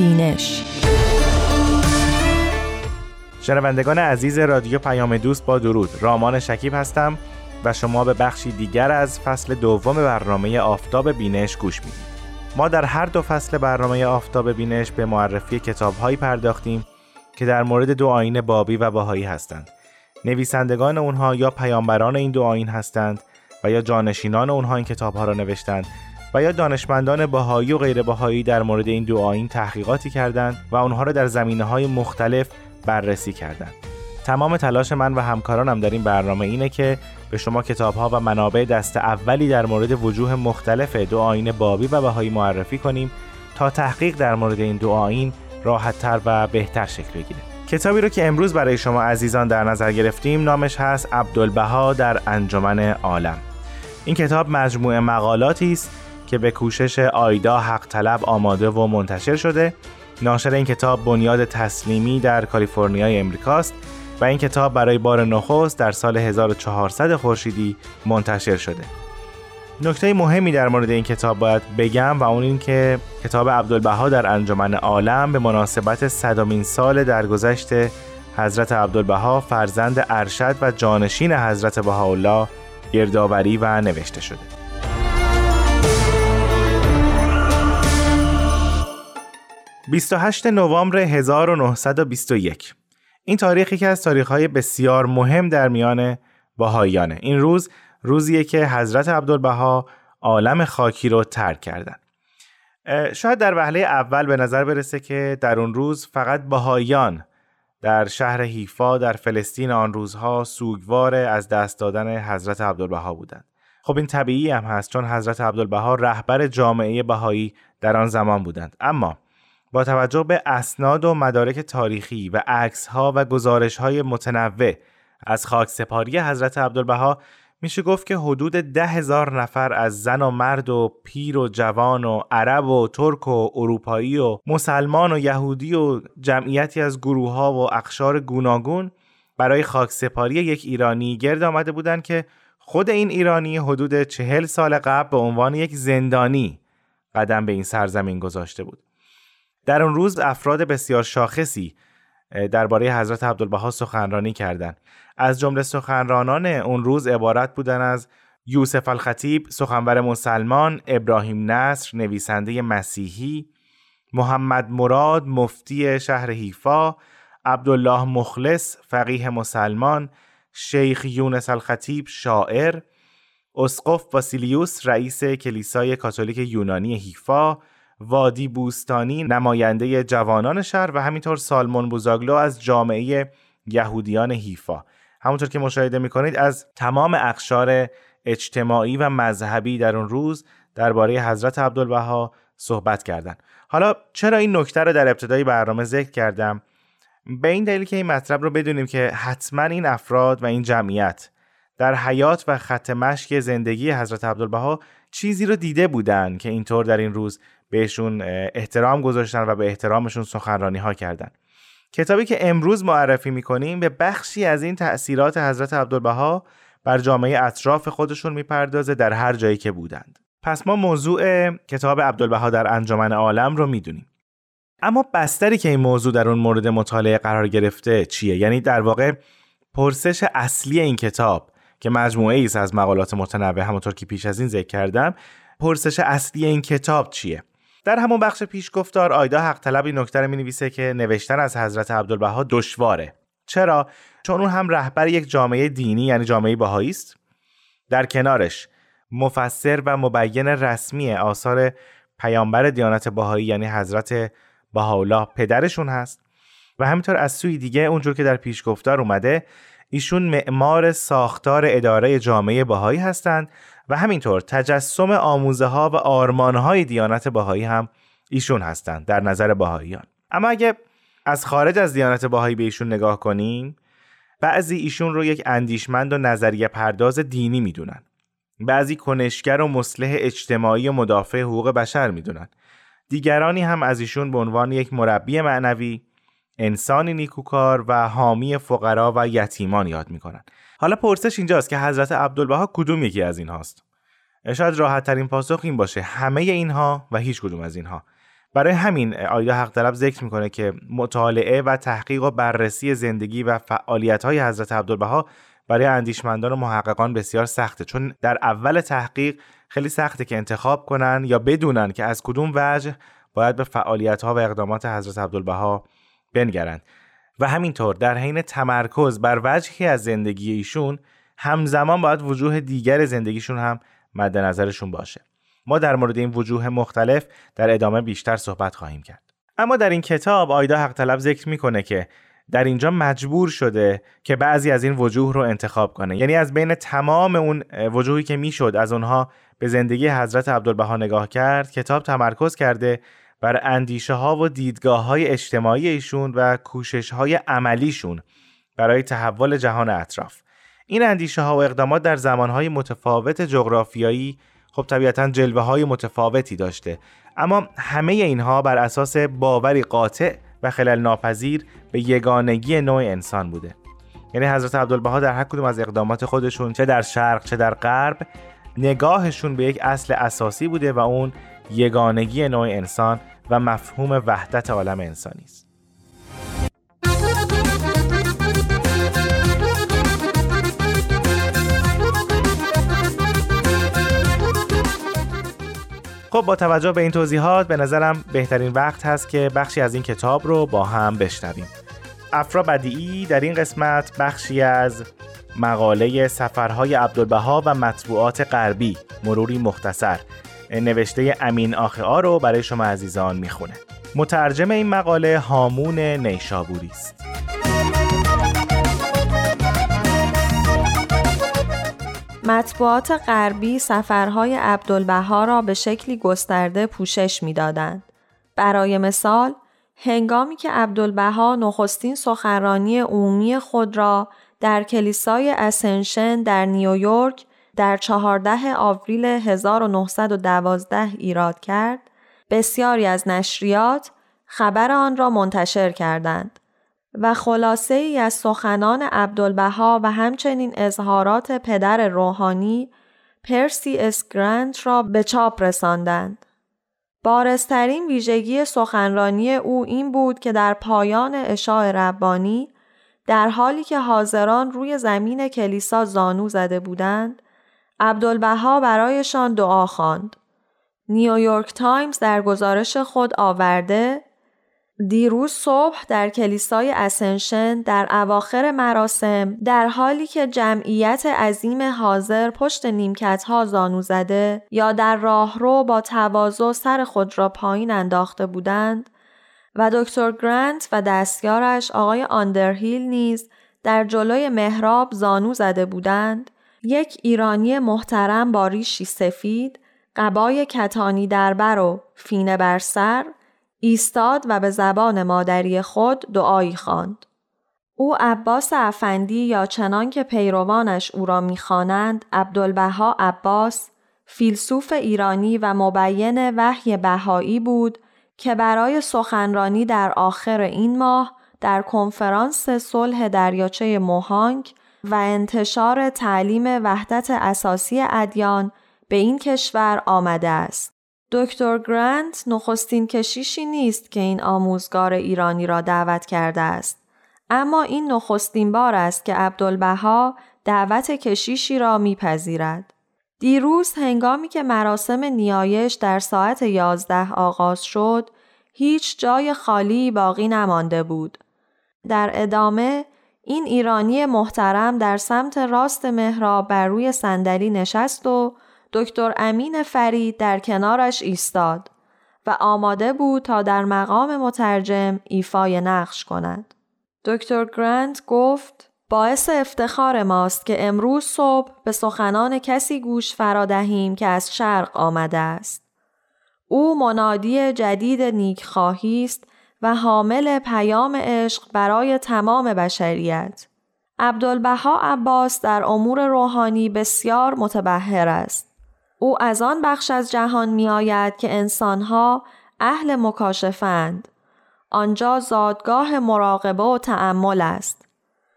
بینش. شنوندگان عزیز رادیو پیام دوست با درود. رامان شکیب هستم و شما به بخشی دیگر از فصل دوم برنامه آفتاب بینش گوش می‌دید. ما در هر دو فصل برنامه آفتاب بینش به معرفی کتابهایی پرداختیم که در مورد دو آین بابی و باهایی هستند. نویسندگان اونها یا پیامبران این دو آین هستند و یا جانشینان اونها این کتابها را نوشتند و یا دانشمندان باهایی و غیر باهایی در مورد این دو آین تحقیقاتی کردند و اونها را در زمینه های مختلف بررسی کردند. تمام تلاش من و همکارانم در این برنامه اینه که به شما کتاب ها و منابع دست اولی در مورد وجوه مختلف دو آین بابی و بهایی معرفی کنیم تا تحقیق در مورد این دو آین راحتتر و بهتر شکل بگیره. کتابی رو که امروز برای شما عزیزان در نظر گرفتیم نامش هست عبدالبها در انجمن عالم. این کتاب مجموعه مقالاتی است که به کوشش آیدا حق طلب آماده و منتشر شده ناشر این کتاب بنیاد تسلیمی در کالیفرنیای امریکاست و این کتاب برای بار نخست در سال 1400 خورشیدی منتشر شده. نکته مهمی در مورد این کتاب باید بگم و اون این که کتاب عبدالبها در انجمن عالم به مناسبت صدامین سال درگذشت حضرت عبدالبها فرزند ارشد و جانشین حضرت بهاءالله گردآوری و نوشته شده. 28 نوامبر 1921 این تاریخی که از تاریخهای بسیار مهم در میان باهایانه این روز روزیه که حضرت عبدالبها عالم خاکی رو ترک کردند. شاید در وهله اول به نظر برسه که در اون روز فقط باهایان در شهر حیفا در فلسطین آن روزها سوگوار از دست دادن حضرت عبدالبها بودند. خب این طبیعی هم هست چون حضرت عبدالبها رهبر جامعه بهایی در آن زمان بودند اما با توجه به اسناد و مدارک تاریخی و عکس ها و گزارش های متنوع از خاک سپاری حضرت عبدالبها میشه گفت که حدود ده هزار نفر از زن و مرد و پیر و جوان و عرب و ترک و اروپایی و مسلمان و یهودی و جمعیتی از گروه ها و اقشار گوناگون برای خاک سپاری یک ایرانی گرد آمده بودند که خود این ایرانی حدود چهل سال قبل به عنوان یک زندانی قدم به این سرزمین گذاشته بود. در اون روز افراد بسیار شاخصی درباره حضرت عبدالبها سخنرانی کردند. از جمله سخنرانان اون روز عبارت بودن از یوسف الخطیب سخنور مسلمان، ابراهیم نصر نویسنده مسیحی، محمد مراد مفتی شهر حیفا، عبدالله مخلص فقیه مسلمان، شیخ یونس الخطیب شاعر، اسقف واسیلیوس رئیس کلیسای کاتولیک یونانی حیفا، وادی بوستانی نماینده جوانان شهر و همینطور سالمون بوزاگلو از جامعه یهودیان حیفا همونطور که مشاهده می‌کنید از تمام اقشار اجتماعی و مذهبی در اون روز درباره حضرت عبدالبها صحبت کردند. حالا چرا این نکته رو در ابتدای برنامه ذکر کردم به این دلیل که این مطلب رو بدونیم که حتما این افراد و این جمعیت در حیات و خط مشک زندگی حضرت عبدالبها چیزی رو دیده بودن که اینطور در این روز بهشون احترام گذاشتن و به احترامشون سخنرانی ها کردن. کتابی که امروز معرفی می‌کنیم به بخشی از این تأثیرات حضرت عبدالبها بر جامعه اطراف خودشون می‌پردازه در هر جایی که بودند. پس ما موضوع کتاب عبدالبها در انجمن عالم رو می‌دونیم. اما بستری که این موضوع در اون مورد مطالعه قرار گرفته چیه؟ یعنی در واقع پرسش اصلی این کتاب که مجموعه ای از مقالات متنوع همونطور که پیش از این ذکر کردم پرسش اصلی این کتاب چیه؟ در همون بخش پیش گفتار آیدا حق طلب این نکته می نویسه که نوشتن از حضرت عبدالبها دشواره. چرا؟ چون اون هم رهبر یک جامعه دینی یعنی جامعه بهایی است. در کنارش مفسر و مبین رسمی آثار پیامبر دیانت بهایی یعنی حضرت بهاءالله پدرشون هست. و همینطور از سوی دیگه اونجور که در پیش گفتار اومده ایشون معمار ساختار اداره جامعه بهایی هستند و همینطور تجسم آموزه ها و آرمان های دیانت بهایی هم ایشون هستند در نظر بهاییان. اما اگه از خارج از دیانت بهایی به ایشون نگاه کنیم بعضی ایشون رو یک اندیشمند و نظریه پرداز دینی می‌دونن. بعضی کنشگر و مصلح اجتماعی و مدافع حقوق بشر می‌دونن. دیگرانی هم از ایشون به عنوان یک مربی معنوی انسانی نیکوکار و حامی فقرا و یتیمان یاد می‌کنن. حالا پرسش اینجاست که حضرت عبدالبها کدوم یکی از اینهاست؟ شاید راحت ترین پاسخ این باشه همه اینها و هیچ کدوم از اینها. برای همین آیدا حق طلب ذکر می‌کنه که مطالعه و تحقیق و بررسی زندگی و فعالیت های حضرت عبدالبها برای اندیشمندان و محققان بسیار سخته؟ چون در اول تحقیق خیلی سخته که انتخاب کنن یا بدونن که از کدوم وجه باید به فعالیت ها و اقدامات حضرت عبدالبها بنگرند. و همینطور در حین تمرکز بر وجهی از زندگی ایشون همزمان باید وجوه دیگر زندگیشون هم مد نظرشون باشه. ما در مورد این وجوه مختلف در ادامه بیشتر صحبت خواهیم کرد. اما در این کتاب آیدا حق طلب ذکر می‌کنه که در اینجا مجبور شده که بعضی از این وجوه رو انتخاب کنه. یعنی از بین تمام اون وجوهی که می‌شد از اونها به زندگی حضرت عبدالبها نگاه کرد کتاب تمرکز کرده بر اندیشه ها و دیدگاه های اجتماعی ایشون و کوشش های عملیشون برای تحول جهان اطراف. این اندیشه ها و اقدامات در زمان های متفاوت جغرافیایی خب طبیعتا جلوه های متفاوتی داشته. اما همه اینها بر اساس باوری قاطع و خلل ناپذیر به یگانگی نوع انسان بوده. یعنی حضرت عبدالبها در هر کدوم از اقدامات خودشون چه در شرق چه در غرب نگاهشون به یک اصل اساسی بوده و اون یگانگی نوع انسان و مفهوم وحدت عالم انسانی است. خب با توجه به این توضیحات به نظرم بهترین وقت هست که بخشی از این کتاب رو با هم بشنویم. افرا بدیعی در این قسمت بخشی از مقاله سفرهای عبدالبها و مطبوعات غربی مروری مختصر. نوشته امین آخه رو برای شما عزیزان می‌خونه مترجم این مقاله هامون نیشابوری است مطبوعات غربی سفرهای عبدالبها را به شکلی گسترده پوشش می‌دادند. برای مثال هنگامی که عبدالبها نخستین سخنرانی عمومی خود را در کلیسای اسنشن در نیویورک در 14 آوریل 1912 ایراد کرد، بسیاری از نشریات خبر آن را منتشر کردند و خلاصه ای از سخنان عبدالبها و همچنین اظهارات پدر روحانی پرسی اس گرانت را به چاپ رساندند. بارزترین ویژگی سخنرانی او این بود که در پایان عشاء ربانی در حالی که حاضران روی زمین کلیسا زانو زده بودند عبدالبها برایشان دعا خواند. نیویورک تایمز در گزارش خود آورده دیروز صبح در کلیسای اسنشن در اواخر مراسم در حالی که جمعیت عظیم حاضر پشت نیمکت ها زانو زده یا در راهرو با تواضع سر خود را پایین انداخته بودند و دکتر گرانت و دستیارش آقای آندرهیل نیز در جلوی محراب زانو زده بودند یک ایرانی محترم با ریشی سفید قبای کتانی در بر و فینه بر سر ایستاد و به زبان مادری خود دعایی خواند. او عباس افندی یا چنان که پیروانش او را می‌خوانند عبدالبها عباس فیلسوف ایرانی و مبین وحی بهایی بود که برای سخنرانی در آخر این ماه در کنفرانس صلح دریاچه موهانگ و انتشار تعلیم وحدت اساسی ادیان به این کشور آمده است. دکتر گرانت نخستین کشیشی نیست که این آموزگار ایرانی را دعوت کرده است. اما این نخستین بار است که عبدالبها دعوت کشیشی را میپذیرد. دیروز هنگامی که مراسم نیایش در ساعت یازده آغاز شد، هیچ جای خالی باقی نمانده بود. در ادامه این ایرانی محترم در سمت راست مهراب بر روی صندلی نشست و دکتر امین فرید در کنارش ایستاد و آماده بود تا در مقام مترجم ایفای نقش کند. دکتر گرانت گفت باعث افتخار ماست که امروز صبح به سخنان کسی گوش فرادهیم که از شرق آمده است. او منادی جدید نیکخواهی است و حامل پیام عشق برای تمام بشریت. عبدالبها عباس در امور روحانی بسیار متبهر است. او از آن بخش از جهان می آید که انسانها اهل مکاشفند. آنجا زادگاه مراقبه و تعمل است.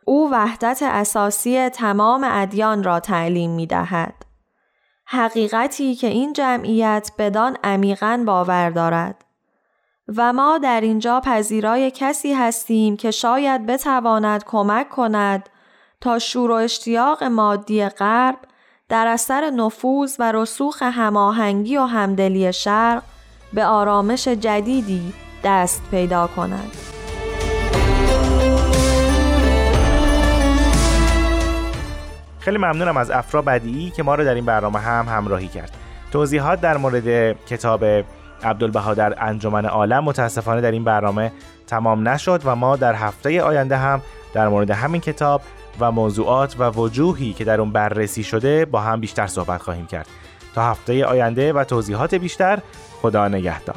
او وحدت اساسی تمام ادیان را تعلیم می دهد. حقیقتی که این جمعیت بدان عمیقا باور دارد. و ما در اینجا پذیرای کسی هستیم که شاید بتواند کمک کند تا شور و اشتیاق مادی غرب در اثر نفوذ و رسوخ هماهنگی و همدلی شرق به آرامش جدیدی دست پیدا کند. خیلی ممنونم از افرا بدیعی که ما رو در این برنامه هم همراهی کرد. توضیحات در مورد کتاب عبدالبها در انجمن عالم متاسفانه در این برنامه تمام نشد و ما در هفته آینده هم در مورد همین کتاب و موضوعات و وجوهی که در اون بررسی شده با هم بیشتر صحبت خواهیم کرد. تا هفته آینده و توضیحات بیشتر خدا نگهدار.